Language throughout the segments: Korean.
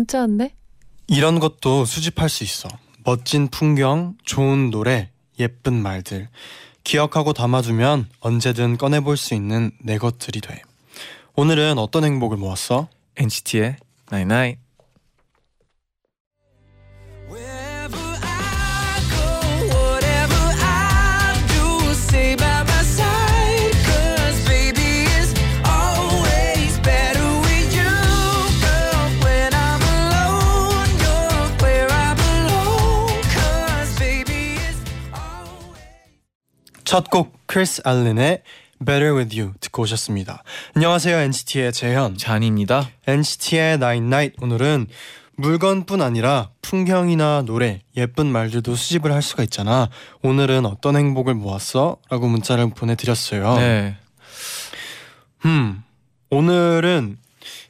문자인데? 이런 것도 수집할 수 있어. 멋진 풍경, 좋은 노래, 예쁜 말들. 기억하고 담아두면 언제든 꺼내볼 수 있는 내 것들이 돼. 오늘은 어떤 행복을 모았어? NCT의 99. 첫 곡 크리스 알렌의 Better With You 듣고 오셨습니다. 안녕하세요 NCT의 재현. 잔입니다. NCT의 Night Night 오늘은 물건뿐 아니라 풍경이나 노래, 예쁜 말들도 수집을 할 수가 있잖아. 오늘은 어떤 행복을 모았어? 라고 문자를 보내드렸어요. 네. 음, 오늘은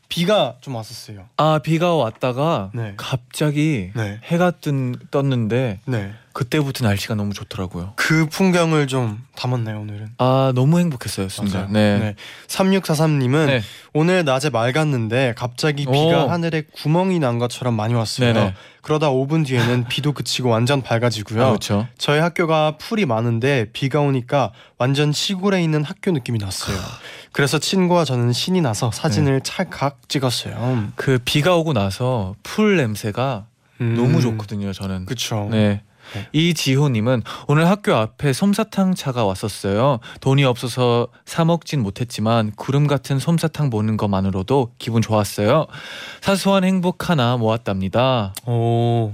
비가 좀 왔었어요. 아 비가 왔다가 네. 갑자기 네. 해가 뜬 떴는데 네. 그때부터 날씨가 너무 좋더라고요. 그 풍경을 좀 담았네요, 오늘은. 아 너무 행복했어요, 진짜. 맞아요. 네. 3643님은 네. 오늘 낮에 맑았는데 갑자기 비가 오. 하늘에 구멍이 난 것처럼 많이 왔어요. 네네. 그러다 5분 뒤에는 비도 그치고 완전 밝아지고요. 아, 그렇죠. 저희 학교가 풀이 많은데 비가 오니까 완전 시골에 있는 학교 느낌이 났어요. 그래서 친구와 저는 신이 나서 사진을 네. 찰칵 찍었어요. 그 비가 오고 나서 풀 냄새가 음. 너무 좋거든요, 저는. 그쵸. 네. 네. 이지호님은 오늘 학교 앞에 솜사탕 차가 왔었어요. 돈이 없어서 사 먹진 못했지만 구름 같은 솜사탕 보는 것만으로도 기분 좋았어요. 사소한 행복 하나 모았답니다. 오.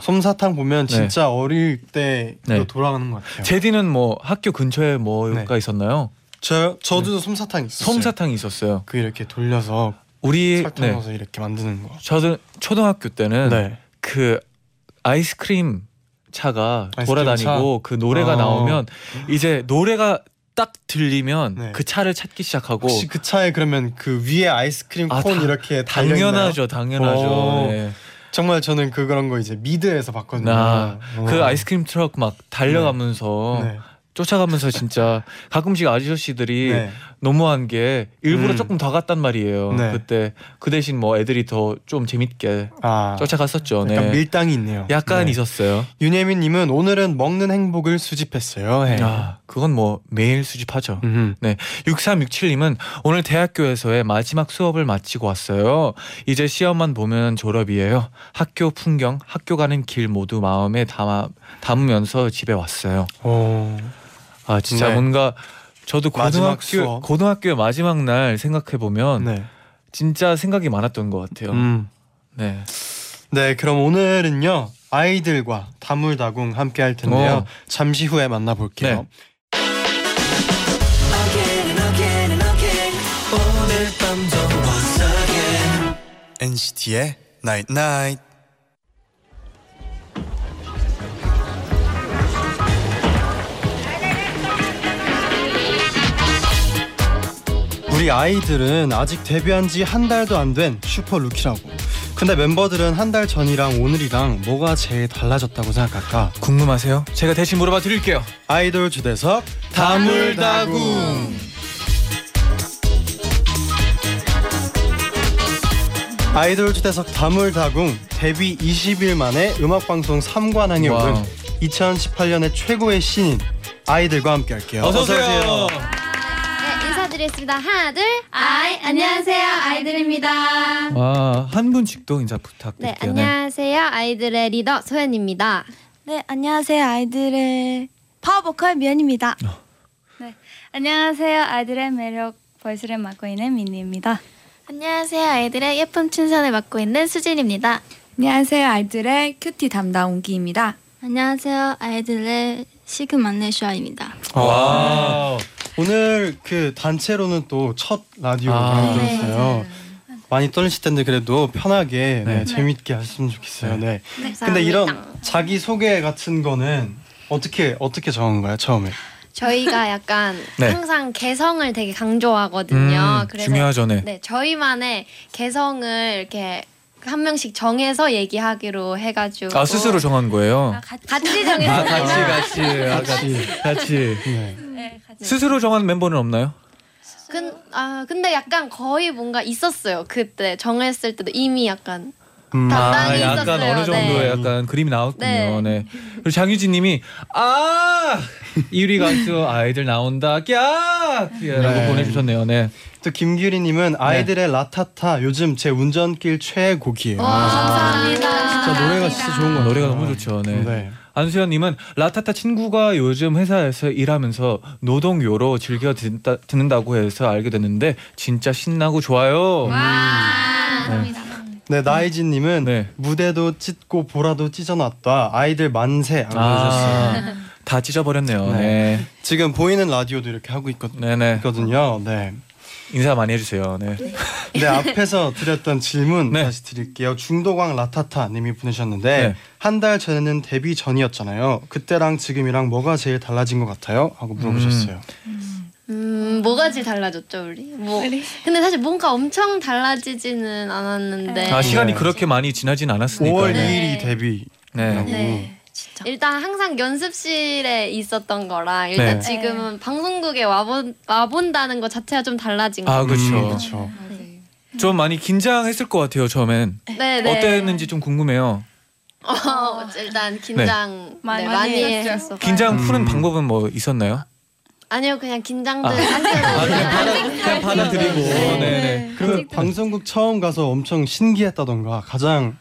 솜사탕 보면 네. 진짜 어릴 때 네. 돌아가는 것 같아요. 제디는 뭐 학교 근처에 뭐가 네. 있었나요? 저 저도 솜사탕 있었어요. 솜사탕이 있었어요. 그 이렇게 돌려서 우리 설탕 네. 넣어서 이렇게 만드는 거. 저도 초등학교 때는 네. 그 아이스크림 차가 돌아다니고 그 노래가 어. 나오면 이제 노래가 딱 들리면 네. 그 차를 찾기 시작하고 혹시 그 차에 그러면 그 위에 아이스크림 아, 콘 다- 이렇게? 당연하죠, 당연하죠. 오. 네. 정말 저는 그런 거 이제 미드에서 봤거든요. 나그 어. 아이스크림 트럭 막 달려가면서 네. 쫓아가면서 진짜 가끔씩 아저씨들이 네. 너무한 게 일부러 음. 조금 더 갔단 말이에요. 네. 그때 그 대신 뭐 애들이 더 좀 재밌게 아, 쫓아갔었죠. 약간 네. 밀당이 있네요. 약간 네. 있었어요. 윤예민님은 오늘은 먹는 행복을 수집했어요. 해. 아, 그건 뭐 매일 수집하죠. 음흠. 6367님은 오늘 대학교에서의 마지막 수업을 마치고 왔어요. 이제 시험만 보면 졸업이에요. 학교 풍경, 학교 가는 길 모두 마음에 담아, 담으면서 집에 왔어요. 오. 아 진짜 네. 뭔가 저도 고등학교 수업. 고등학교의 마지막 날 생각해 보면 네. 진짜 생각이 많았던 것 같아요. 음. 네. 네, 그럼 오늘은요 아이들과 다물다궁 함께 할 텐데요. 어. 잠시 후에 만나볼게요. Again NCT의 Night Night. 우리 아이들은 아직 데뷔한 지 한 달도 안 된 슈퍼 루키라고. 근데 멤버들은 한 달 전이랑 오늘이랑 뭐가 제일 달라졌다고 생각할까? 궁금하세요? 제가 대신 물어봐 드릴게요. 아이돌 주대석 다물다궁. 아이돌 초대석 다물다궁 데뷔 20일 만에 음악방송 3관왕에 wow. 오른 2018년의 최고의 신인 아이들과 함께 할게요. 어서 오세요. 네, 인사드리겠습니다. 하나, 둘. 아이, 안녕하세요. 아이들입니다. 와, 한 분씩도 인사 네, 부탁드릴게요. 안녕하세요. 아이들의 리더 소연입니다. 네, 안녕하세요. 아이들의 파워보컬 미연입니다. 어. 네, 안녕하세요. 아이들의 매력 보이스를 맡고 있는 민니입니다. 안녕하세요. 아이들의 예쁜 춘선을 맡고 있는 수진입니다. 안녕하세요. 아이들의 큐티 담당 옹기입니다. 안녕하세요. 아이들의 시그만네 슈아입니다. 와. 오늘 그 단체로는 또 첫 라디오 아. 만들었어요. 많이 떨리실 텐데 그래도 편하게 네, 네. 재밌게 하셨으면 좋겠어요. 네. 감사합니다. 근데 이런 자기 소개 같은 거는 어떻게 어떻게 정한 거야 처음에? 저희가 약간 네. 항상 개성을 되게 강조하거든요. 음, 그래서 중요하죠, 네. 네, 저희만의 개성을 이렇게 한 명씩 정해서 얘기하기로 해가지고 아 스스로 정한 거예요. 아, 같이. 같이 정해서 아 같이 같이 아, 같이 같이 네. 네, 같이. 스스로 정한 멤버는 없나요? 근, 아 근데 약간 거의 뭔가 있었어요. 그때 정했을 때도 이미 약간 음, 다- 아 적당히 약간 있었어요. 어느 정도의 네. 약간 그림이 나왔군요. 네. 네. 그리고 장유진님이 아 1위 가수 아이들 나온다 꺄라고 네. 보내주셨네요. 네. 또 김규리님은 아이들의 라타타 요즘 제 운전길 최애곡이에요. 와 감사합니다. 진짜 노래가 진짜 좋은 거 노래가 너무 좋죠. 네. 네. 안수현님은 라타타 친구가 요즘 회사에서 일하면서 노동요로 즐겨 듣다, 듣는다고 해서 알게 됐는데 진짜 신나고 좋아요. 감사합니다. 네 나이진님은 네. 무대도 찢고 보라도 찢어놨다 아이들 만세 안 보내주셨어요. 아, 다 찢어버렸네요. 네. 네. 지금 보이는 라디오도 이렇게 하고 있거, 네네. 있거든요. 네. 인사 많이 해주세요. 네. 네 앞에서 드렸던 질문 네. 다시 드릴게요. 중도광 라타타님이 보내셨는데 네. 한달 전에는 데뷔 전이었잖아요. 그때랑 지금이랑 뭐가 제일 달라진 것 같아요? 하고 물어보셨어요. 음 뭐가 제일 달라졌죠 우리? 뭐 근데 사실 뭔가 엄청 달라지지는 않았는데 아 시간이 네. 그렇게 많이 지나진 않았으니까. 5월 네. 2일이 데뷔. 네. 네. 일단 항상 연습실에 있었던 거랑 일단 네. 지금은 방송국에 와본 와본다는 것 자체가 좀 달라진 아 거. 그렇죠. 음, 그렇죠. 좀 많이 긴장했을 것 같아요 처음엔. 네, 네. 어땠는지 좀 궁금해요. 어, 일단 긴장 네, 많이 많이. 했었어. 긴장 푸는 음. 방법은 뭐 있었나요? 아니요, 그냥 긴장들 아. 하셔서 그냥 받아 그냥 받아들이고. 네. 네네. 그 방송국 처음 가서 엄청 신기했다던가 가장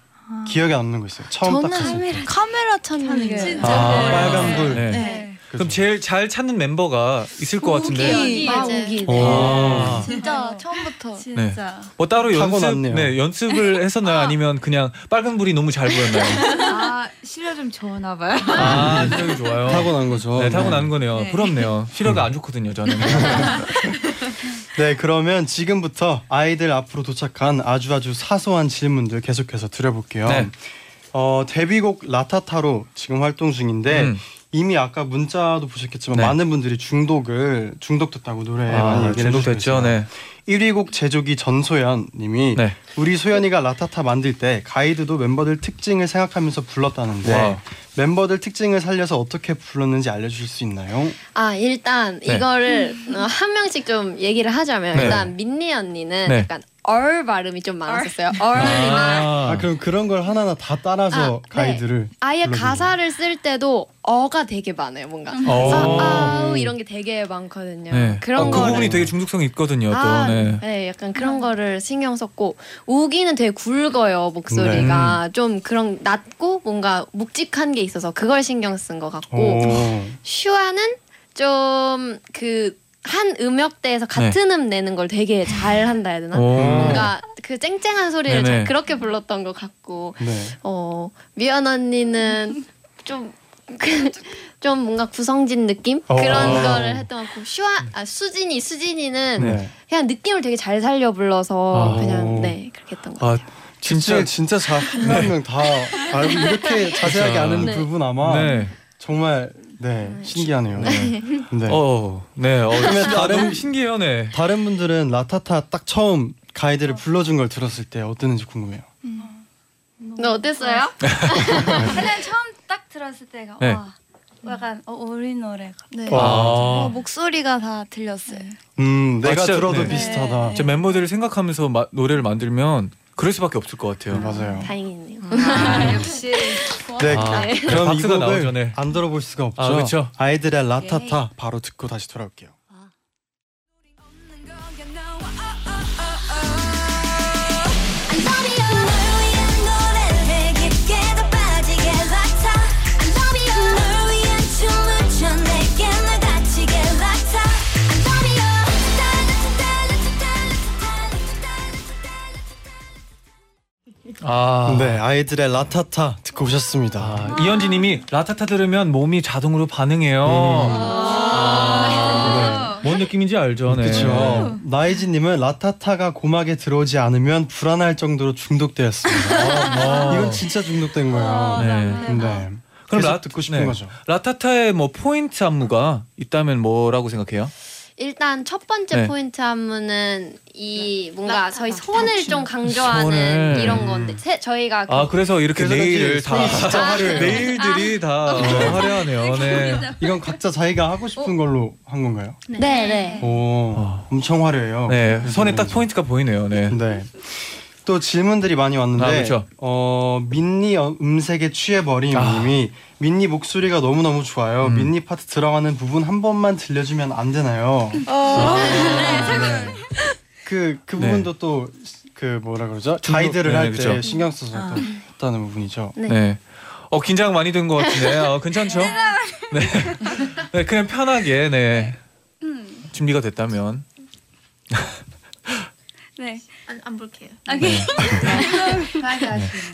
기억에 남는 거 있어요. 처음 딱 갔을 때. 카메라 찾는 게 진짜. 아, 빨간 불. 네. 네. 그럼 제일 잘 찾는 멤버가 있을 것 같은데. 우기, 아, 이제. 우기. 아. 진짜 처음부터 진짜 뭐 따로 연습 타고났네요. 네, 연습을 했었나요? 아니면 그냥 빨간 불이 너무 잘 보였나요? 아 실력 좀 좋나 봐요. 아, 실력이 좋아요. 타고난 거죠. 네, 타고 나는 거네요. 네. 부럽네요. 실력이 안 좋거든요, 저는. 네, 그러면 지금부터 아이들 앞으로 도착한 아주 아주 사소한 질문들 계속해서 드려볼게요. 네. 어, 데뷔곡 라타타로 지금 활동 중인데 음. 이미 아까 문자도 보셨겠지만 네. 많은 분들이 중독을 중독됐다고 노래 아, 많이 얘기를 중독됐죠. 네. 1위 곡 제조기 전소연 님이 네. 우리 소연이가 라타타 만들 때 가이드도 멤버들 특징을 생각하면서 불렀다는데 와. 멤버들 특징을 살려서 어떻게 불렀는지 알려주실 수 있나요? 아 일단 네. 이거를 어, 한 명씩 좀 얘기를 하자면 네. 일단 민니 언니는 네. 약간 R 발음이 좀 많았었어요. R이나 아, 아, 그럼 그런 걸 하나하나 다 따라서 아, 네. 가이드를 아예 가사를 쓸 때도 어가 되게 많아요. 뭔가 어. 아, 아우 이런 게 되게 많거든요. 네. 그런 어, 그 거를 부분이 되게 중독성이 있거든요, 또. 아, 네. 네, 약간 그런 거를 신경 썼고 우기는 되게 굵어요 목소리가 좀 그런 낮고 뭔가 묵직한 게 있어서 그걸 신경 쓴 것 같고 오. 슈아는 좀 그 한 음역대에서 같은 음 내는 걸 되게 잘 한다 해야 되나? 오. 뭔가 그 쨍쨍한 소리를 네네. 잘 그렇게 불렀던 것 같고 네. 어 미연 언니는 좀 그, 좀 뭔가 구성진 느낌 어. 그런 거를 했던 것 같고 슈아 아 수진이 수진이는 네. 그냥 느낌을 되게 잘 살려 불러서 아. 그냥 네 그렇게 했던 것 아, 같아요. 진짜 진짜. 진짜 자한 명다 알고 이렇게 자세하게 아는 네. 부분 아마 네. 정말 네 신기하네요. 네. 네. 어, 네. 어, 그러면 아, 다른- 신기해요, 네. 다른 분들은 라타타 딱 처음 가이드를 불러준 걸 들었을 때 어땠는지 궁금해요. 너 어땠어요? 그냥 처음 딱 들었을 때가 네. 와 약간 어, 우리 노래가 네. 아. 어, 목소리가 다 들렸어요. 음, 아, 내가 진짜, 들어도 네. 비슷하다. 제 멤버들을 생각하면서 마, 노래를 만들면 그럴 수밖에 없을 것 같아요. 맞아요. 다행이네요. 아 역시 네, 아, 그럼 이 곡을 네. 안 들어볼 수가 없죠. 아, 그쵸. 아이들의 라타타 바로 듣고 다시 돌아올게요. 아. 네, 아이들의 라타타 듣고 오셨습니다. 아, 이현지님이 라타타 들으면 몸이 자동으로 반응해요. 음. 아, 뭔 느낌인지 알죠. 네. 그렇죠. 나이지님은 라타타가 고막에 들어오지 않으면 불안할 정도로 중독되었습니다. 이건 진짜 중독된 거예요. 네. 네. 그럼 라 듣고 싶은 네. 거죠. 라타타의 뭐 포인트 안무가 있다면 뭐라고 생각해요? 일단 첫 번째 네. 포인트 안무는 이 뭔가 라타타. 저희 손을 좀 강조하는 손을. 이런 건데 세, 저희가 그아 그래서 이렇게 네일을 그런지 다 진짜 화려해요. 네일들이 다 어, 화려하네요. 네. 이건 각자 자기가 하고 싶은 걸로 한 건가요? 네, 네. 오, 어. 엄청 화려해요. 네 손에 딱 그런지. 포인트가 보이네요. 네. 네. 또 질문들이 많이 왔는데 아, 그쵸. 어 민니 어- 음색에 취해버림님이 민니 목소리가 너무 너무 좋아요. 아. 음. 민니 파트 들어가는 부분 한 번만 들려주면 안 되나요? 그그 네. 부분도 또그 뭐라 그러죠? 가이드를 네, 할때 그쵸. 신경 써서 또 했다는 부분이죠. 네. 네. 어 긴장 많이 된 것 같은데 어, 괜찮죠? 네. 네 그냥 편하게 네 준비가 됐다면 네. 안, 안 볼게요. 아, 네.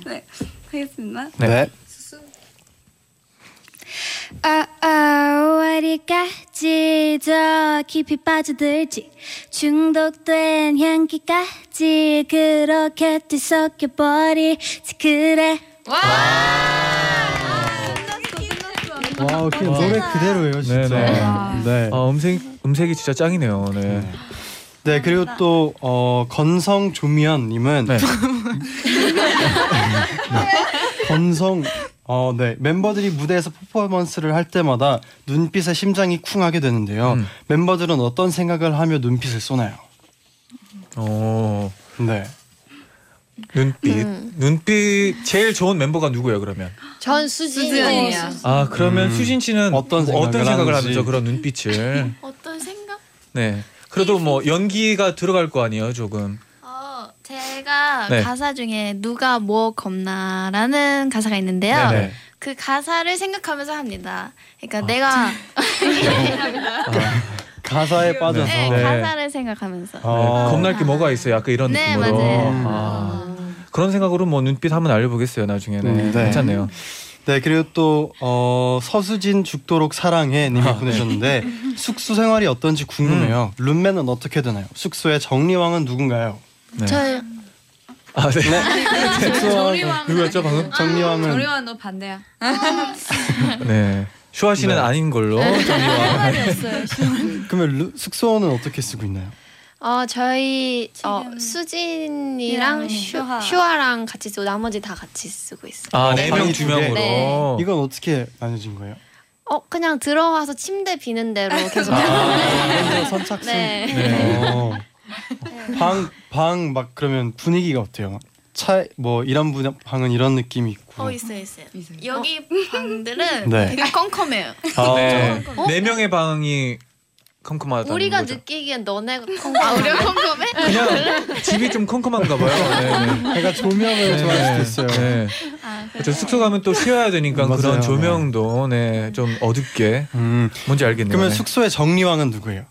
네. 하겠습니다. 네. 아, 아, 어디까지 더 깊이 빠져들지 중독된 향기까지 그렇게 뒤섞여버리지 그래 와, 그냥 노래 그대로예요, 진짜. 네, 네. 네. 아 음색 음색이 진짜 짱이네요. 네. 네, 그리고 또 어, 건성 조미연님은 네. 건성 어, 네 멤버들이 무대에서 퍼포먼스를 할 때마다 눈빛에 심장이 쿵하게 되는데요. 음. 멤버들은 어떤 생각을 하며 눈빛을 쏘나요? 어 네. 눈빛 음. 눈빛 제일 좋은 멤버가 누구예요 그러면? 전 수진이요. 아 그러면 음. 수진 씨는 어떤 뭐 어떤 생각을 생각을. 하면서 그런 눈빛을 어떤 생각? 네 그래도 뭐 연기가 들어갈 거 아니에요 조금 어, 제가 네. 가사 중에 누가 뭐 겁나라는 가사가 있는데요. 네네. 그 가사를 생각하면서 합니다. 그러니까 아. 내가 가사에 빠져서 네, 네. 가사를 생각하면서 네, 어. 겁날 게 뭐가 있어 약간 이런 네, 느낌으로 맞아요. 아, 그런 생각으로 뭐 눈빛 한번 알려보겠어요 나중에는 음, 네. 괜찮네요 네 그리고 또 어, 서수진 죽도록 사랑해 님이 아, 네. 보내셨는데 숙소 생활이 어떤지 궁금해요. 음. 룸메는 어떻게 되나요? 숙소의 정리왕은 누군가요? 네. 저요. 아 네. 정리왕. 누구였죠 방금? 정리왕은 정리왕 너 반대야. 네 슈아 씨는 네. 아닌 걸로 정리와 그러면 루- 숙소는 어떻게 쓰고 있나요? 어 저희 어, 수진이랑 이랑 슈, 슈하. 슈아랑 같이 쓰고 나머지 다 같이 쓰고 있어요. 아 네 명 방이 두두 개. 명으로 네. 이건 어떻게 나눠진 거예요? 어 그냥 들어와서 침대 비는 대로 계속. 아, 선착순. 네. 네. 방방 막 그러면 분위기가 어때요? 차 뭐 이런 분 방은 이런 느낌이 있고. 어 있어요 있어요. 있어요. 여기 방들은 네. 되게 컴컴해요. 아, 네. 어? 네 명의 방이 컴컴하다는 우리가 거죠. 느끼기엔 너네가 아 우리가 컴컴해? 그냥 집이 좀 컴컴한가 봐요. 네, 네. 제가 조명을 좋아할 수도 있어요. 네. 아, 그렇죠. 숙소 가면 또 쉬어야 되니까 맞아요. 그런 조명도 네, 좀 어둡게 음, 뭔지 알겠네요. 그러면 네. 숙소의 정리왕은 누구예요?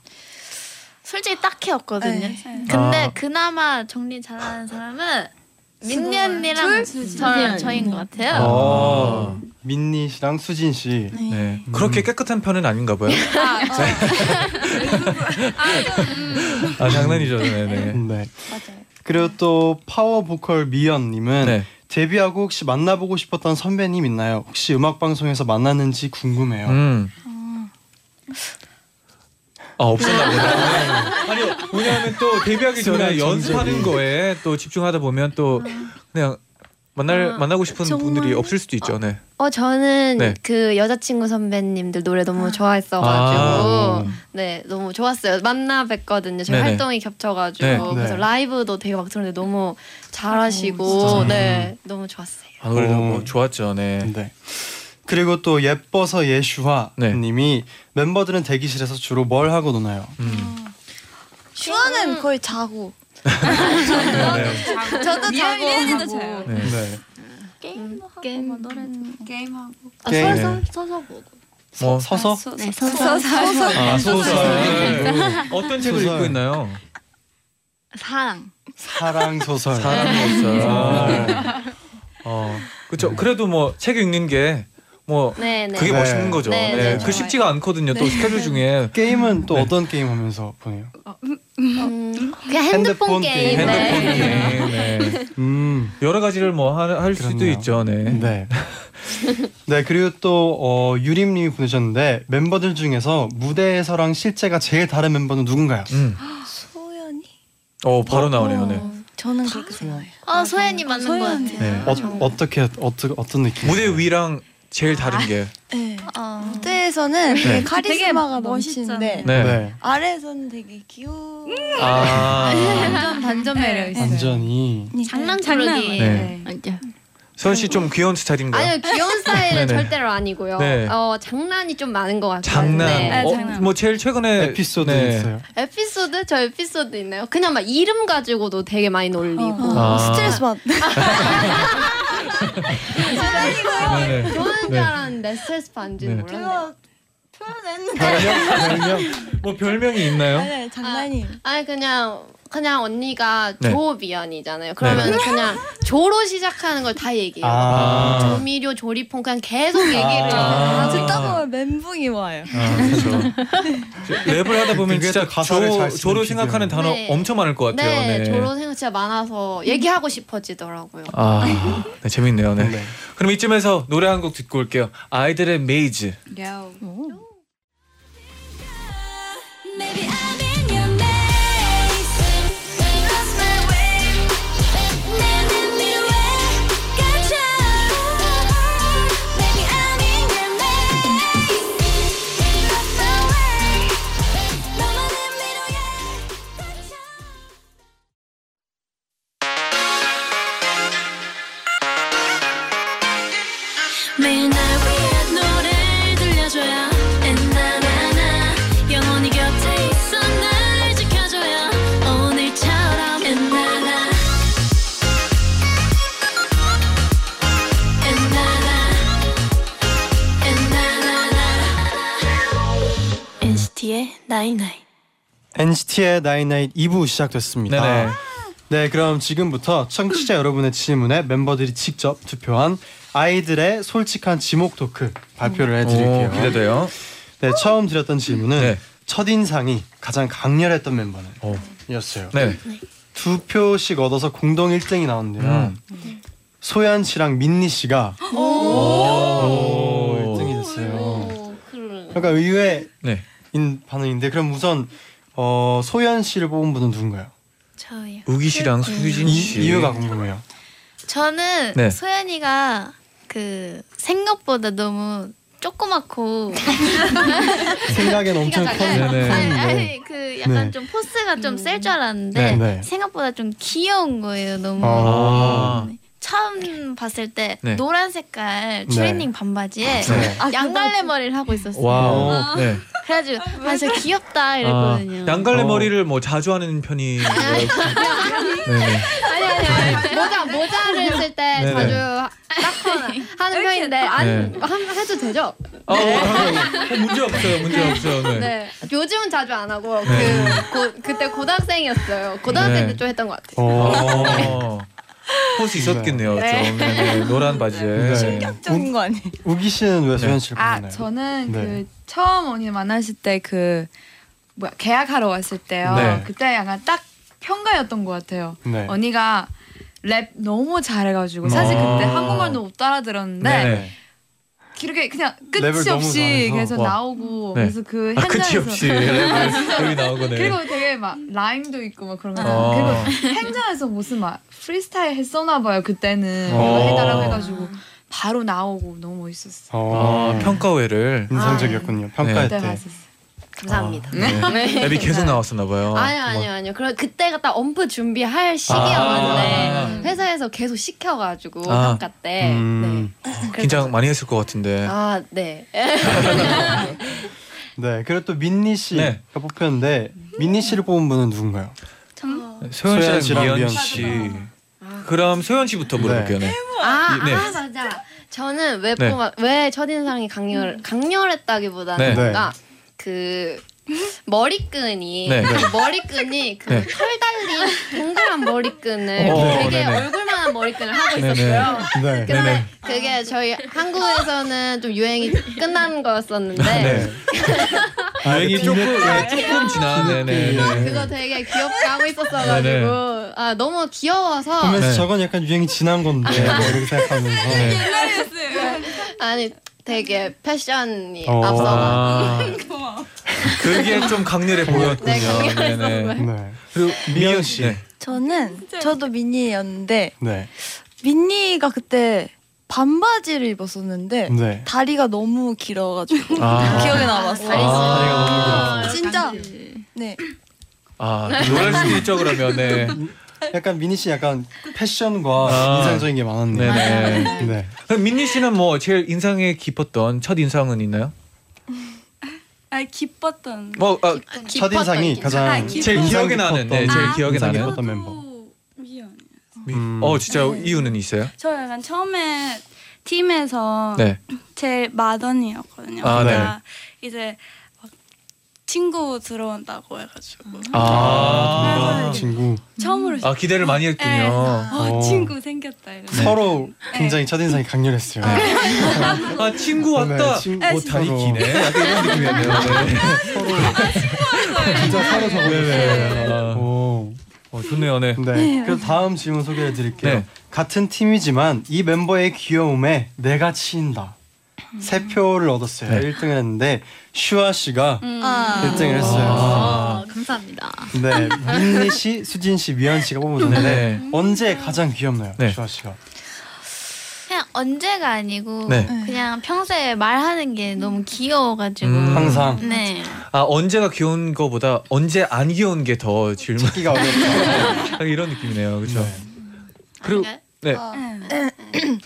솔직히 딱히 없거든요. 네. 근데 아. 그나마 정리 잘하는 사람은 민니 언니랑 수진 저, 언니. 저인 것 같아요. 어. 민니 씨랑 수진 씨. 네. 그렇게 깨끗한 편은 아닌가 봐요. 아 장난이죠. 네, 네. 네. 맞아요. 그리고 또 파워 보컬 미연님은 네. 데뷔하고 혹시 만나보고 싶었던 선배님 있나요? 혹시 음악 방송에서 만났는지 궁금해요. 음. 아 없었나 보다. 네. 아니요. 왜냐하면 또 데뷔하기 전에 연습하는. 거에 또 집중하다 보면 또 그냥 만날 아, 만나고 싶은 정말? 분들이 없을 수도 있죠. 네. 어 저는 네. 그 여자친구 선배님들 노래 너무 좋아했어가지고 아. 네 너무 좋았어요. 만나 뵀거든요. 저희 네네. 활동이 겹쳐가지고 네. 그래서 네. 라이브도 되게 막 들었는데 너무 잘하시고 진짜요? 네 너무 좋았어요. 아 노래 너무 어. 좋았죠. 네. 네. 그리고 또 예뻐서 예슈화 네. 님이 멤버들은 대기실에서 주로 뭘 하고 노나요? 음. 슈아는 거의 자고 네. 저도 자고 미연이도 자요. 네. 네. 게임도 하고 게임. 뭐 노래는 게임하고. 아, 게임. 서서 서서 보고. 뭐 서서? 네, 서서 서서 아 소설 어떤 책을. 읽고 있나요? 사랑. 사랑 소설. 사랑 소설. 어 그렇죠. 그래도 뭐 책 읽는 게 뭐 네, 네. 그게 네. 멋있는 거죠. 네, 네, 네, 그. 쉽지가 않거든요. 또 스케줄 중에 게임은 또 네. 어떤 게임 하면서 보내요? 음, 그냥 핸드폰, 핸드폰 게임. 게임. 핸드폰 네. 게임 네. 음, 여러 가지를 뭐 할 수도 그렇네요. 있죠. 네. 네. 네, 그리고 또 어, 유림님이 보내셨는데 멤버들 중에서 무대에서랑 실제가 제일 다른 멤버는 누군가요? 음. 소연이? 어 바로 나오네요. 네. 저는 그렇게 생각해요. 어 소연이 맞는 것 소연이. 같아요. 네. 어, 어떻게 어떤 어떤 느낌? 무대 위랑 제일 다른 게 네. 어. 무대에서는 네. 되게 카리스마가 되게 넘치는데 네. 네. 아래에서는 되게 귀여워. 아 완전 반전 매력 있어요. 완전히 장난 장난 부르기. 네. 서현 씨 좀 귀여운 스타일인가요? 아니요 귀여운 스타일은 네네. 절대로 아니고요. 네. 어 장난이 좀 많은 것 같아요. 장난. 네. 네, 어, 장난. 뭐 제일 최근에 에피소드 네. 있어요. 에피소드 저 에피소드 있나요? 그냥 막 이름 가지고도 되게 많이 놀리고. 아. 스트레스 받. 네네. 좋아하는 줄 네. 알았는데 스트레스 받는지는 네. 몰랐네요. 표현했는데. 별명 별명 뭐 별명이 있나요? 아니 장난이. 아니 그냥 그냥 언니가 네. 조미연이잖아요. 그러면 그냥 조로 시작하는 걸 다 얘기해요. 아. 조미료, 조리퐁 그냥 계속 얘기를 아. 하고 듣다 보면 멘붕이 와요. 아, 그렇죠. 랩을 하다 보면 진짜 조, 조로. 생각하는 단어 네. 엄청 많을 것 같아요. 네, 조로 생각 진짜 많아서 얘기하고 싶어지더라고요. 아, 네, 재밌네요. 네. 네. 그럼 이쯤에서 노래 한 곡 듣고 올게요. 아이들의 Maze. Maybe night night NCT의 나인나잇 2부 시작됐습니다. 네네. 네, 그럼 지금부터 청취자 여러분의 질문에 멤버들이 직접 투표한 아이들의 솔직한 지목 토크 발표를 해드릴게요. 오, 기대돼요. 네, 처음 드렸던 질문은 네. 첫 인상이 가장 강렬했던 멤버는 오. 이었어요. 네. 두 표씩 얻어서 공동 1등이 나왔는데요. 음. 소연 씨랑 민니 씨가 오. 오, 1등이 됐어요. 그러니까 의외인 네. 반응인데 그럼 우선 어, 소연 씨를 뽑은 분은 누군가요? 저요. 우기 씨랑 수진 이, 씨. 이유가 궁금해요. 저는 네. 소연이가 그 생각보다 너무 조그맣고 생각엔 엄청 작아요. 네네. 아니, 네. 아니 그 약간 네. 좀 force가 좀 셀 줄 알았는데 네, 네. 생각보다 좀 귀여운 거예요 너무 아. 네. 처음 봤을 때 네. 노란 색깔 트레이닝 반바지에 네. 양갈래 머리를 하고 있었어요. 와우. 네. 그래가지고 아 진짜 귀엽다 이랬거든요. 아, 양갈래 어. 머리를 뭐 자주 하는 편이. 네네. 아니 아니 아니 모자 모자를 쓸때 네네. 자주 하- 하는 편인데 안 네. 한- 해도 되죠? 어, 어, 어, 문제 없어요. 문제 없어요. 네. 네. 요즘은 자주 안 하고 네. 그 고, 그때 고등학생이었어요. 고등학생 네. 때좀 했던 것 같아요. 어. 포스 있었겠네요. 네. 좀 네, 네. 노란 바지에. 네. 적인 거 아니에요? 우기 씨는 왜 소연 씨를 아 뽑나요? 저는 네. 그 처음 언니 만났을 때 그 뭐야 계약하러 왔을 때요. 네. 그때 약간 딱 평가였던 것 같아요. 네. 언니가 랩 너무 잘해가지고 사실 아. 그때 한국말도 못 알아들었는데 네. 이렇게 그냥 끝이 없이 잘해서. 계속 와. 나오고 네. 그래서 그 아, 없이 랩을 여기 나오거네. 그리고 되게 막 라임도 있고 막 그런 거 어. 그리고 현장에서 무슨 막 프리스타일 했었나 봐요 그때는 어. 이거 해달라고 해가지고 바로 나오고 너무 멋있었어. 어, 아, 평가회를. 인상적이었군요. 평가할 그때 때. 봤었어. 감사합니다. 네. 랩이 계속 나왔었나 봐요. 아니요 아니요 아니요. 그럼 그때가 딱 엄프 준비할 시기였는데 아. 회사에서 계속 시켜가지고 아. 평가 때. 음, 네. 긴장 많이 했을 것 같은데. 아 네. 네. 그리고 또 민니 씨가 네. 뽑혔는데 민니 씨를 뽑은 분은 누군가요? 소연 소연 씨랑 미연 씨. 그럼 소연 씨부터 물어볼게요. 네. 아, 네. 아 맞아. 저는 왜 네. 뽑아 왜 첫인상이 강렬 강렬했다기보다는 네. 뭔가 그 머리끈이 네. 그 머리끈이 그 네. 털 달린 동그란 머리끈을 어, 되게 네네. 얼굴만 한 패션 머리끈을 하고 네네. 있었어요. 네. 근데 그게 저희 한국에서는 좀 유행이 끝난 거였었는데 네. 유행이 그 조금 뒤늦게 네, 조금 지난 네네. 그거 되게 귀엽게 하고 있었어가지고 네네. 아 너무 귀여워서 보면서 네. 저건 약간 유행이 지난 건데 네. 뭐 이렇게 생각하면서 네. 아니 되게 패션이 어. 앞서가 아, 그게 좀 강렬해 보였군요. 네, 강렬했었어요. 네네. 네. 그리고 미연 씨. 네. 저는 저도 미니였는데 네. 미니가 그때 반바지를 입었었는데 네. 다리가 너무 길어가지고 아. 기억에 남았어요. 다리 아. 진짜 네. 아, 놀랄 수도 있죠 그러면. 네. 약간 미니 씨 약간 패션과 아. 인상적인 게 많았네요. 네네. 네. 그럼 민니 씨는 뭐 제일 인상에 깊었던 첫 인상은 있나요? 아 기뻤던 뭐 아, 첫 인상이 가장 아, 기- 제일 인상 기억에 나는, 네, 제일 기억에 인상 나는. 깊었던 멤버. 미연. 미- 음. 어 진짜 이유는 있어요? 저 약간 처음에 팀에서 네. 제일 마던이었거든요. 아, 그러니까 이제 막 친구 들어온다고 해가지고 아, 아, 친구 처음으로 아 기대를 많이 했군요. 네. 어, 어. 친구 생겼다 네. 서로 굉장히 첫 인상이 강렬했어요. 아 친구 왔다. 네, 친- 어 다리 서로. 기네. 약간 이런 느낌이었네요. 네. 진짜 서로 저거 네네. 아, 오. 어, 좋네요. 네. 네. 그래서 다음 질문 소개해 드릴게요. 네. 같은 팀이지만 이 멤버의 귀여움에 내가 치인다. 세 표를 얻었어요. 네. 1등을 했는데 슈아 씨가 아. 1등을 했어요. 아. 감사합니다. 네, 민니 씨, 수진 씨, 미연 씨가 뽑으셨는데 네. 언제 가장 귀엽나요, 네. 슈아 씨가? 그냥 언제가 아니고 네. 그냥 평소에 말하는 게 너무 귀여워가지고 음. 항상 네 아 언제가 귀여운 거보다 언제 안 귀여운 게 더 질문. 찾기가 어렵다. 약간 이런 느낌이네요. 그렇죠. 네. 그리고 아닌가요? 네.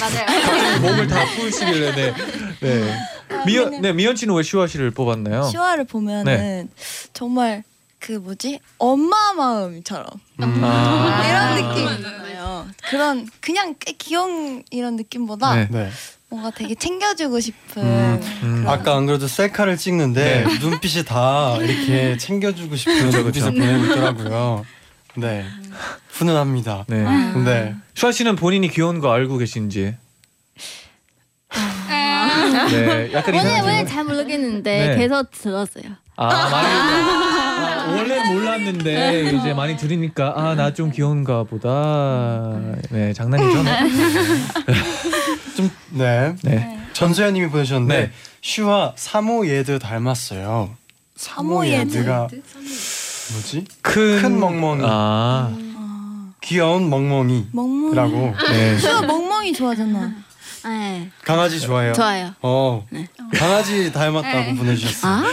맞아요. 몸을 다 풀시길래 네. 네. 미연 네 미연 씨는 왜 슈아 씨를 뽑았나요? 시화를 보면은 네. 정말 그 뭐지 엄마 마음처럼 음. 아. 이런 느낌이잖아요. 그런 그냥 꽤 귀여운 이런 느낌보다 네. 네. 뭔가 되게 챙겨주고 싶은 음. 음. 아까 안 그래도 셀카를 찍는데 네. 눈빛이 다 이렇게 챙겨주고 싶은 눈빛을. 보내고 있더라고요. 네, 훈훈합니다. 네. 네, 슈아 씨는 본인이 귀여운 거 알고 계신지. 네. 약간 오늘 이상한 오늘. 잘 모르겠는데 네. 계속 들었어요. 아 많이 아, 원래 몰랐는데 이제 많이 들으니까 아 나 좀 귀여운가 보다. 네 장난이죠. 네. 좀 네. 네. 전소연님이 보내주셨는데 네. 슈와 사모예드 닮았어요. 사모예드. 사모예드가 뭐지? 큰, 큰 멍멍이. 아 귀여운 멍멍이라고. 멍멍이. 네. 시화 멍멍이 좋아하잖아. 네. 강아지 좋아해요. 좋아요. 어, 강아지 닮았다고 보내주셨어요. 아,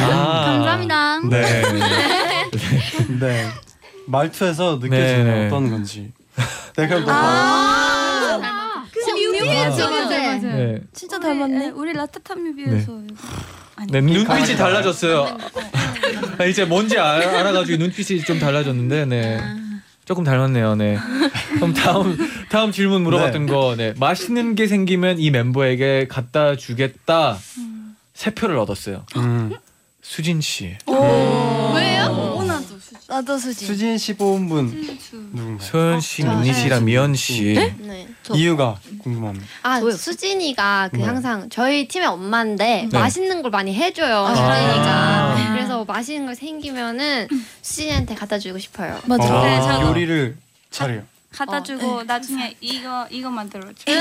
아. 감사합니다. 네. 네. 말투에서 네, 느껴지는 네. 어떤 건지. 네, 그럼 또 아, 네. 네. 진짜 닮았네. 우리 라타타 뮤비에서 네, 눈빛이 달라졌어요. 아, 이제 뭔지 알, 알아가지고 눈빛이 좀 달라졌는데, 네. 조금 닮았네요, 네. 그럼 다음 다음 질문 물어봤던 거, 네. 맛있는 게 생기면 이 멤버에게 갖다 주겠다. 세 표를 얻었어요. 음, 수진 씨, 왜요? 나도 수지. 수진 씨 뽑은 분 누군가요? 소연 씨, 민니 씨랑 미연 씨. 네. 이유가 궁금합니다. 아 수진이가 그 네. 항상 저희 팀의 엄마인데 네. 맛있는 걸 많이 해줘요 아. 수진이가 그래서 맛있는 걸 생기면은 수진이한테 갖다 주고 싶어요 맞아. 어, 네, 저도. 요리를 잘해요. 갖다 주고 나중에 이거 이거 만들어 줘.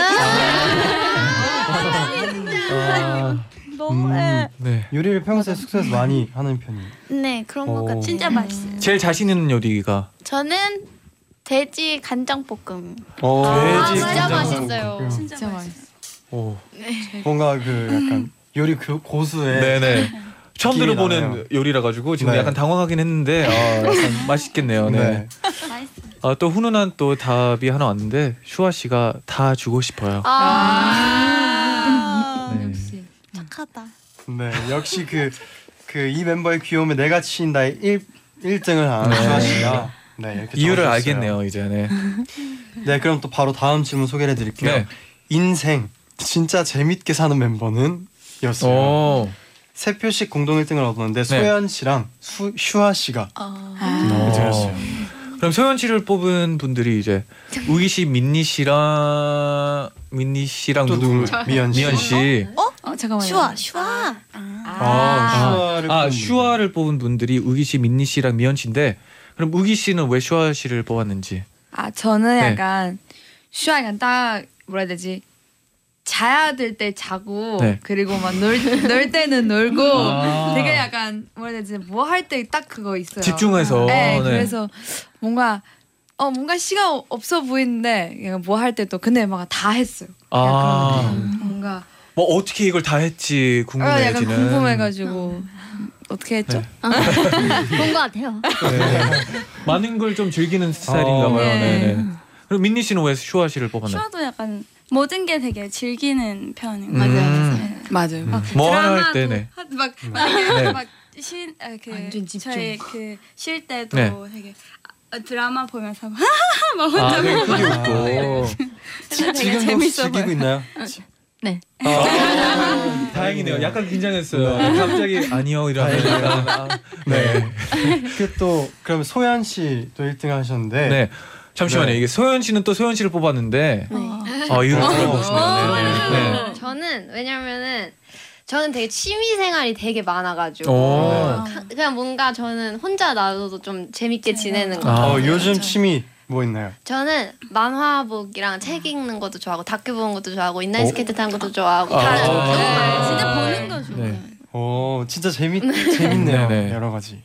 아, 너무해. 네. 요리를 평소에 숙소에서 많이 하는 편이에요. 네 그런 것 오. 같아요. 진짜 맛있어요. 제일 자신 있는 요리가 저는 돼지 간장볶음. 어, 아, 돼지 진짜 간장볶음. 맛있어요. 진짜 맛있어. 오. 뭔가 그 약간 요리 그 고수의 네네. 처음 느낌이 들어보는 나네요. 요리라 가지고 지금 네. 약간 당황하긴 했는데 아, 약간 맛있겠네요. 네. 네. 아, 또 훈훈한 또 답이 하나 왔는데 슈아 씨가 다 주고 싶어요. 아, 네. 착하다. 네, 역시 그 그 이 멤버의 귀여움에 내가 치인다의 1 1등을 한 네. 슈아 씨가 네, 이렇게 이유를 적어주셨어요. 알겠네요 이제. 네. 네, 그럼 또 바로 다음 질문 소개해 드릴게요. 네. 인생 진짜 재밌게 사는 멤버는 였어요. 오. 세 표씩 공동 1등을 얻었는데 네. 소연 씨랑 수, 슈아 씨가 아. 어. 1등했어요. 그럼 소연 씨를 뽑은 분들이 이제 우기 씨, 민니 씨랑 민니 씨랑 또 누구? 누구? 미연 씨. 미연 씨. 어 잠깐만요. 슈아 슈아. 아, 슈아를 아 뽑은 슈아를 뽑은 분들이 우기 씨, 민니 씨랑 미연 씨인데 그럼 우기 씨는 왜 슈아 씨를 뽑았는지? 아 저는 네. 약간 슈아 약간 딱 뭐라 해야 되지? 자야 될 때 자고 네. 그리고 막놀 놀 때는 놀고 아. 되게 약간 뭐라 해야 되지? 뭐 할 때 딱 그거 있어요. 집중해서. 네, 네. 그래서 뭔가 어 뭔가 시간 없어 보이는데 뭐 할때또 근데 막 다 했어요. 아. 약간 뭔가 뭐 어떻게 이걸 다 했지 어, 궁금해지는. 약간 궁금해가지고 어떻게 했죠? 네. 본것 같아요. 네. 많은 걸 좀 즐기는 스타일인가 어, 봐요. 네. 네. 네. 그럼 민니 씨는 왜 슈아 씨를 뽑았나요? 슈아도 약간 모든 게 되게 즐기는 편인 것 음. 같아요. 맞아요. 음. 뭐 하나 할 드라마도 때네. 하- 막 네. 만약에 막쉴그 완전 집중. 저희 그 쉴 때도 네. 되게 아, 드라마 보면서 막 혼자 아, 보고 크게 웃고. 되게 지금도 재밌어 즐기고 보여요. 있나요? 네. 아, 다행이네요. 약간 긴장했어요. 갑자기 아니요 약간, 아, 네. 그또 그럼 소연 씨도 1등 하셨는데 네. 잠시만요. 네. 이게 소연 씨는 또 소연 씨를 뽑았는데 네. 아 이유를 어. 들어보시면 네. 네. 저는 왜냐면은 저는 되게 취미 생활이 되게 많아가지고 오. 가- 그냥 뭔가 저는 혼자 놔둬도 좀 재밌게 지내는 거. 아. 어, 요즘 취미 뭐 있나요? 저는 만화 보기랑 책 읽는 것도 좋아하고 다큐 보는 것도 좋아하고 인라인 어? 스케이트 타는 것도 좋아하고 아. 다 아. 진짜 보는 거 좋아해요. 네. 오 진짜 재밌 재밌네요 네, 네. 여러 가지.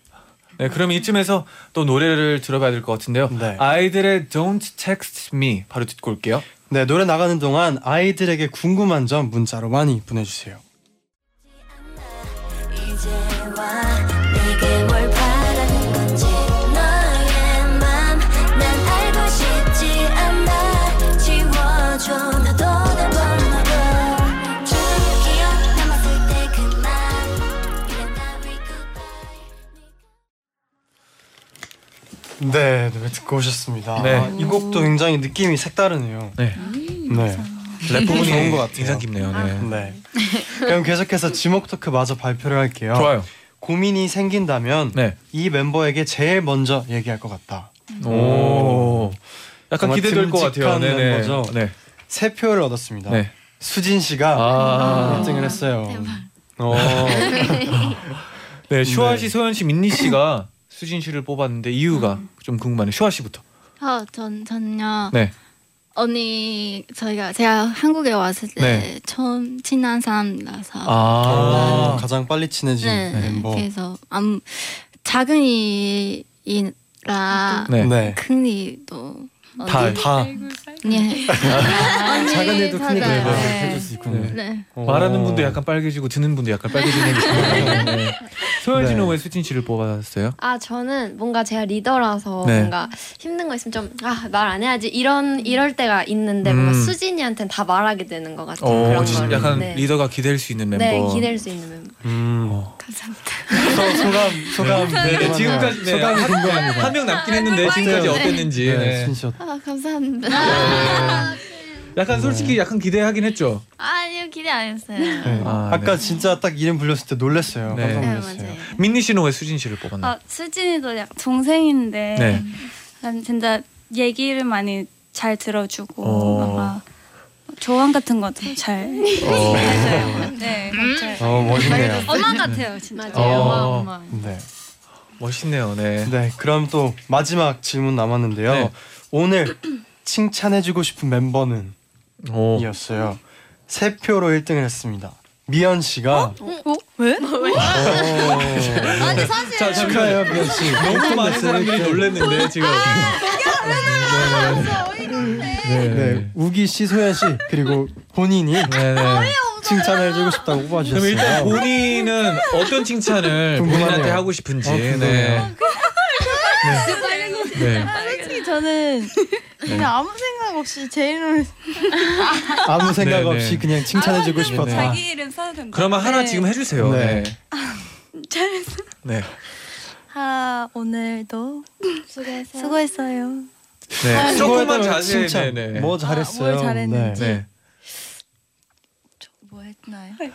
네, 그럼 이쯤에서 또 노래를 들어봐야 될 것 같은데요. 네. 아이들의 Don't Text Me 바로 듣고 올게요. 네 노래 나가는 동안 아이들에게 궁금한 점 문자로 많이 보내주세요. 네 노래 듣고 오셨습니다. 네. 아, 이 곡도 굉장히 느낌이 색다르네요. 네. 네. 랩 부분이 좋은 것 같아요. 인상 깊네요. 네. 네. 그럼 계속해서 지목 토크 마저 발표를 할게요. 좋아요. 고민이 생긴다면 네. 이 멤버에게 제일 먼저 얘기할 것 같다. 오. 약간 정말 기대될 것 같아요. 네네. 멤버죠? 네. 세 표를 얻었습니다. 네. 수진 씨가 아. 1등을 했어요. 어. 네, 슈아 네. 씨, 소연 씨, 민니 씨가 수진 씨를 뽑았는데 이유가 좀 궁금하네요. 슈아 씨부터. 어, 전 전요. 네. 언니 저희가 제가 한국에 왔을 때 네. 처음 친한 사람이라서 어, 아. 가장 빨리 친해진 네, 멤버. 그래서 아무 작은 이라 네. 네. 큰 일도 다. 다 네. 언니 작은 일도 큰 찾아요. 해줄 수 있군요. 네. 네. 어. 말하는 분도 약간 빨개지고 듣는 분도 약간 빨개지는. 네. 소연 씨는 네. 왜 수진 씨를 뽑았어요? 아 저는 뭔가 제가 리더라서 네. 뭔가 힘든 거 있으면 좀 아 말 안 해야지 이런 이럴 때가 있는데 뭔가 음. 수진이한테는 다 말하게 되는 것 같아요 어, 그런 거를 약간 네. 리더가 기댈 수 있는 멤버. 네 기댈 수 있는 멤버 음. 어. 소, 소감 소감 네, 네, 지금까지 네, 소감이 한- 궁금합니다. 한명 남긴 했는데 지금까지 어땠는지. 네, 네. 수진 씨 어때- 아 감사합니다. 약간 솔직히 약간 기대하긴 했죠. 아니요 기대 안 했어요. 네. 아, 아, 까 네. 진짜 딱 이름 불렸을 때 놀랐어요. 네. 깜짝 네, 놀랐어요. 맞아요. 민니 씨는 왜 수진 씨를 뽑았나요? 아 수진이도 약 동생인데 네. 난 진짜 얘기를 많이 잘 들어주고 어. 조언 같은 것도 잘 어. 해줘요. 네, 잘. 어 멋있네요. 엄마 같아요 진짜. 맞아요. 어. 엄마. 네. 멋있네요. 네. 네, 그럼 또 마지막 질문 남았는데요. 네. 오늘 칭찬해주고 싶은 멤버는 오. 이었어요. 세 표로 1등을 했습니다. 미연 씨가 어? 왜? 아니 사실 자, 축하해요, 미연 씨. 너무 많은 사람들이 놀랐는데 지금. 네. 네, 우기 씨, 소연 씨 그리고 본인이 네, 네. 칭찬해주고 싶다고 그럼 일단 뽑아주셨어요. 본인은 어떤 칭찬을 궁금하네요. 본인한테 하고 싶은지. 어, 네. 궁금해요. 네. 솔직히 저는 그냥 아무 생각 없이 제 이름을 아무 생각 네, 네. 없이 그냥 칭찬해주고 네, 싶었다. 네. 자기 이름 써도 된다. 그러면 하나 네. 지금 해주세요. 네. 네. 잘했어. 네. 아 오늘도 수고했어요. 수고했어요. 네. 조금만 수고했다면 자세히. 칭찬. 네, 네. 뭐 잘했어요. 아, 뭘 잘했는지. 네. 뭐 했나요? 네.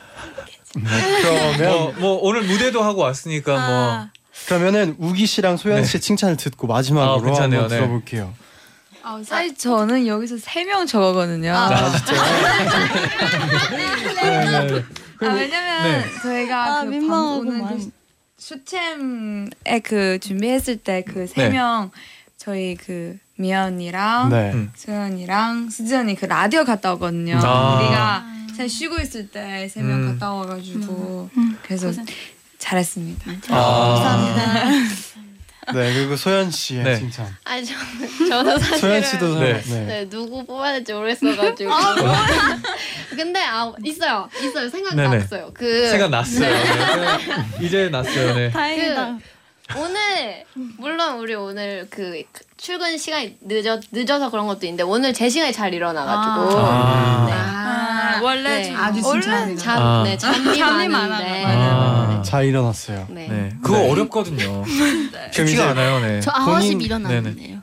그러면 뭐, 뭐 오늘 무대도 하고 왔으니까 아, 그러면은 우기 씨랑 소연 네. 씨의 칭찬을 듣고 마지막으로 아. 한번 네. 들어볼게요. 아, 사실 저는 여기서 세 명 적었거든요. 아, 아, 네, 네. 왜냐면 네. 저희가 아, 그. 방금 오늘 슈챔에 그 준비했을 때 그세 네. 명 저희 그 미연이랑 네. 음. 소연이랑 수지 언니 그 라디오 갔다 오거든요. 아. 우리가 제가 쉬고 있을 때 세명 음. 갔다 와가지고 그래서 잘했습니다. 아. 네 그리고 소연 씨의 네. 칭찬. 아니 저, 저도 사실은 소연 씨도 네. 네. 네, 누구 뽑아야 될지 모르겠어가지고. 근데 아 있어요, 있어요. 생각 네네. 났어요. 그 생각 났어요. 네. 생각- 이제 났어요. 네. 다행이다. 오늘 물론 우리 오늘 그 출근 시간이 늦어 늦어서 그런 것도 있는데 오늘 제 시간이 잘 일어나가지고 아. 네. 아, 원래 네. 아주 원래. 잠, 아. 네, 잠이 잠이 많은데. 아. 잘 일어났어요. 네. 네. 그거 네. 어렵거든요. 쉽지가 않아요. 네. 저 본인- 9시 일어났는데요.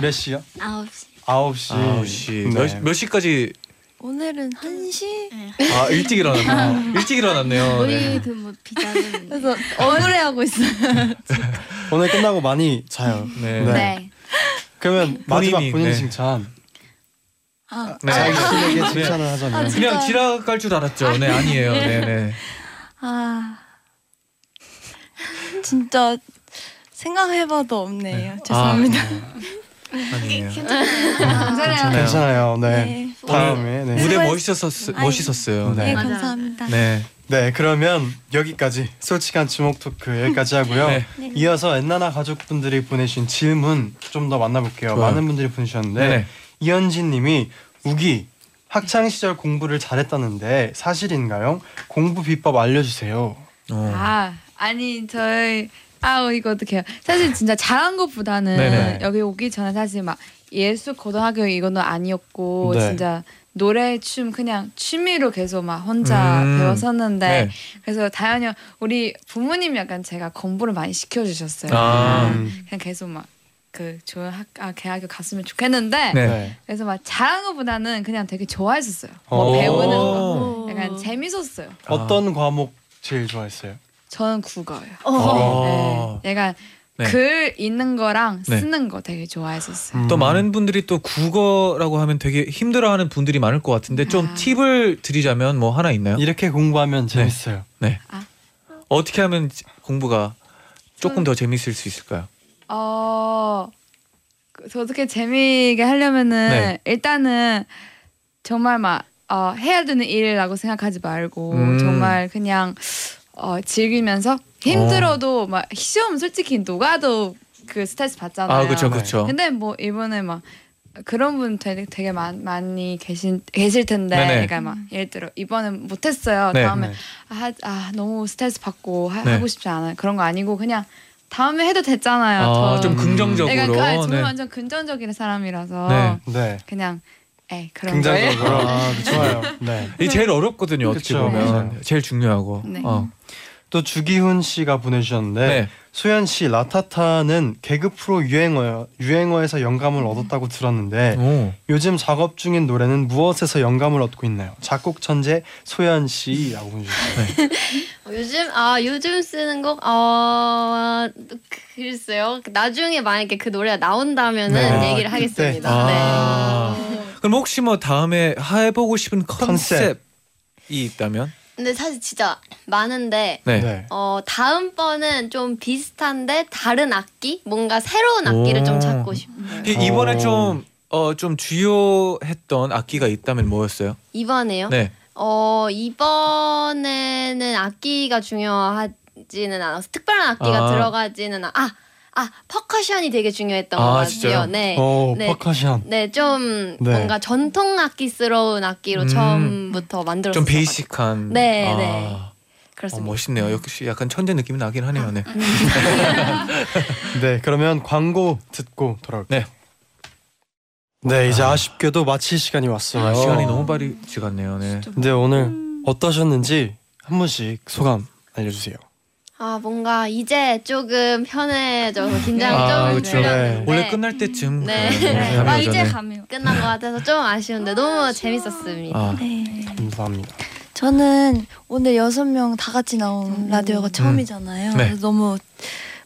몇 시요? 9시. 9시. 아홉 시. 네. 몇, 몇 시까지? 오늘은 1시? 아 일찍 일어났네요. 일찍 일어났네요. 네. 우리 그뭐 비자는 그래서 억울해하고 있어요. 오늘 끝나고 많이 자요. 네. 네. 네. 그러면 마지막 본인이, 본인 네. 칭찬. 아, 네. 자기에게 네. 칭찬을 하자면. 그냥 지나갈 줄 알았죠. 네 아니에요. 네 네. 아 진짜 생각해봐도 없네요. 죄송합니다. 아니에요. 괜찮아요. 괜찮아요. 네. 네. 다음에 네. 무대 수고했- 멋있었 아이. 멋있었어요. 네. 네. 감사합니다. 네. 네, 그러면 여기까지 솔직한 주목 토크 여기까지 하고요. 네. 이어서 엔나나 가족분들이 보내신 질문 좀 더 만나볼게요. 좋아요. 많은 분들이 보내주셨는데 네네. 이현진님이 우기 학창 시절 공부를 잘했다는데 사실인가요? 공부 비법 알려주세요. 어. 아 아니 저희 아 이거 어떡해요 사실 진짜 잘한 것보다는 네네. 여기 오기 전에 사실 막 예술 고등학교 이거는 아니었고 네. 진짜 노래 춤 그냥 취미로 계속 막 혼자 음. 배웠었는데 네. 그래서 다현이 형 우리 부모님 약간 제가 공부를 많이 시켜주셨어요 아. 음. 그냥 계속 막 그 좋은 학 아, 대학교 갔으면 좋겠는데 네. 네. 그래서 막 잘한 것보다는 그냥 되게 좋아했었어요 오. 뭐 배우는 거 약간 재밌었어요 어떤 과목 제일 좋아했어요? 저는 국어요 어. 네, 약간 네. 글 읽는 거랑 네. 쓰는 거 되게 좋아했었어요. 음. 또 많은 분들이 또 국어라고 하면 되게 힘들어하는 분들이 많을 것 같은데 좀 아. 팁을 드리자면 뭐 하나 있나요? 이렇게 공부하면 재밌어요. 어떻게 하면 공부가 조금 더 재밌을 수 있을까요? 어, 그, 어떻게 재미있게 하려면은 네. 일단은 정말 막 어, 해야 되는 일이라고 생각하지 말고 음. 정말 그냥 어, 즐기면서 힘들어도 막 시험 솔직히 누가도 그 스트레스 받잖아요. 아 그렇죠 네. 그렇죠. 근데 뭐 이번에 막 그런 분 되게 되게 많, 많이 계신 계실 텐데 네네. 그러니까 막 예를 들어 이번엔 못했어요 네. 다음에 네. 아, 아 너무 스트레스 받고 하, 네. 고 싶지 않아요 그런 거 아니고 그냥 다음에 해도 됐잖아요 아, 좀 음. 긍정적으로. 내가 그, 아, 저는 네. 완전 긍정적인 사람이라서 네. 네. 그냥 에 그런 거예요 긍정적으로. 아, 좋아요. 네. 이게 제일 어렵거든요 어떻게 그쵸. 보면 네. 제일 중요하고. 네. 어. 또 주기훈 씨가 보내주셨는데 네. 소연 씨 라타타는 개그 프로 유행어 유행어에서 영감을 얻었다고 들었는데 오. 요즘 작업 중인 노래는 무엇에서 영감을 얻고 있나요? 작곡 천재 소연 씨라고 보내주셨어요. 어, 요즘 아 요즘 쓰는 곡 어, 글쎄요. 나중에 만약에 그 노래가 나온다면은 네. 얘기를 아, 하겠습니다. 아. 네. 그럼 혹시 뭐 다음에 해보고 싶은 컨셉. 컨셉 이 있다면? 근데 사실 진짜 많은데 네. 네. 어 다음 번은 좀 비슷한데 다른 악기 뭔가 새로운 악기를 오. 좀 찾고 싶어요. 이- 이번에 어. 좀 어, 좀 주요했던 악기가 있다면 뭐였어요? 이번에요? 네. 어 이번에는 악기가 중요하지는 않아서 특별한 악기가 아. 들어가지는 않. 아, 아 퍼커션이 되게 중요했던 아, 것 같아요. 진짜요? 네. 오 네. 퍼커션. 네, 좀 네. 뭔가 전통 악기스러운 악기로 음. 처음부터 만들었어요. 좀 베이직한. 네, 아. 네. 어, 그렇습니다. 멋있네요. 역시 약간 천재 느낌이 나긴 하네요. 네. 네 그러면 광고 듣고 돌아올게요. 네. 네 이제 아 쉽게도 마칠 시간이 왔어요. 아, 시간이 너무 빨리 지갔네요. 네. 근데 오늘 어떠셨는지 한 분씩 소감 알려주세요. 아, 뭔가 이제 조금 편해져서 긴장 아, 좀 그렇죠. 풀렸는데 원래 끝날 때쯤 네. 그런 네. 감이 아. 이제 네. 가면. 끝난 것 같아서 좀 아쉬운데 너무 재밌었습니다. 아, 네. 감사합니다. 저는 오늘 여섯 명 다 같이 나온 라디오가 처음이잖아요. 네. 그래서 너무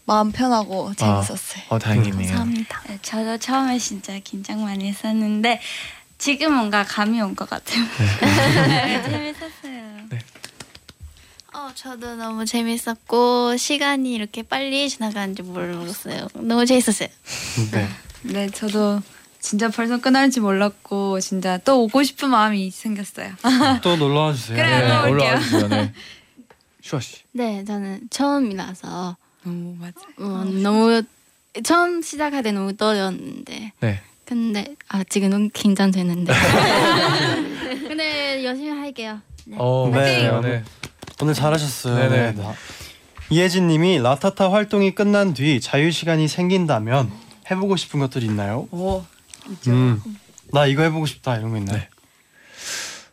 마음 편하고 재밌었어요. 어 다행이네요. 감사합니다. 네, 저도 처음에 진짜 긴장 많이 했었는데 지금 뭔가 감이 온 것 같아요. 네, 재밌었어요. 어, 저도 너무 재밌었고 시간이 이렇게 빨리 지나가는지 몰랐어요. 너무 재밌었어요. 네. 네, 저도 진짜 벌써 끝날지 몰랐고 진짜 또 오고 싶은 마음이 생겼어요. 또 놀러 와 주세요. 그래요, 또 올게요. 올라와 주세요. 네. 슈아 씨. 네, 저는 처음이라서 오 맞아. 어, 너무 처음 시작할 때 너무 떨렸는데 네. 근데 아 지금 너무 긴장되는데 근데 열심히 할게요. 네. 어, 네. 네. 오늘 잘하셨어요. 네네. 네. 이혜진님이 라타타 활동이 끝난 뒤 자유 시간이 생긴다면 해보고 싶은 것들이 있나요? 오 있죠. 음, 나 이거 해보고 싶다 이런 거 있나요?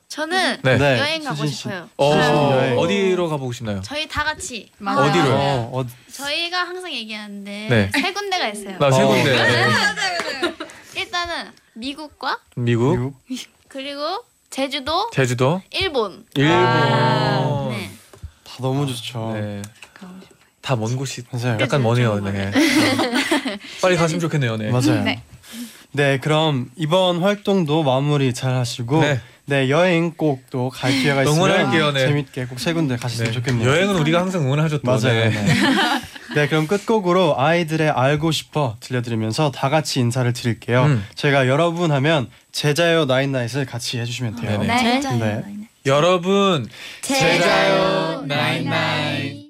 저는 네. 네. 여행 가고 수진 씨. 싶어요. 어, 여행. 어디로 가보고 싶나요? 저희 다 같이 맞아요. 어디로요? 어, 어, 저희가 항상 얘기하는데 네. 세 군데가 있어요. 나 세 어. 군데. 네. 일단은 미국과 미국, 미국? 그리고 제주도, 제주도, 일본. 일본. 아, 네. 다 너무 좋죠. 네. 다 먼 곳이 맞아요. 약간 머네요. 네. 빨리 갔으면 좋겠네요. 네. 맞아요. 네. 네. 그럼 이번 활동도 마무리 잘 하시고 네. 네, 여행 꼭 또 갈 기회가 있으면 응원할게요, 네. 재밌게 꼭 세 군데 가셨으면 네. 좋겠네요. 여행은 우리가 항상 응원하죠. 또. 맞아요. 네. 네. 네, 그럼 끝곡으로 아이들의 알고 싶어 들려드리면서 다 같이 인사를 드릴게요. 음. 저희가 여러분 하면 제자요 나인나잇을 같이 해주시면 돼요. 네네. 네. 여러분 제자요. 나잇나잇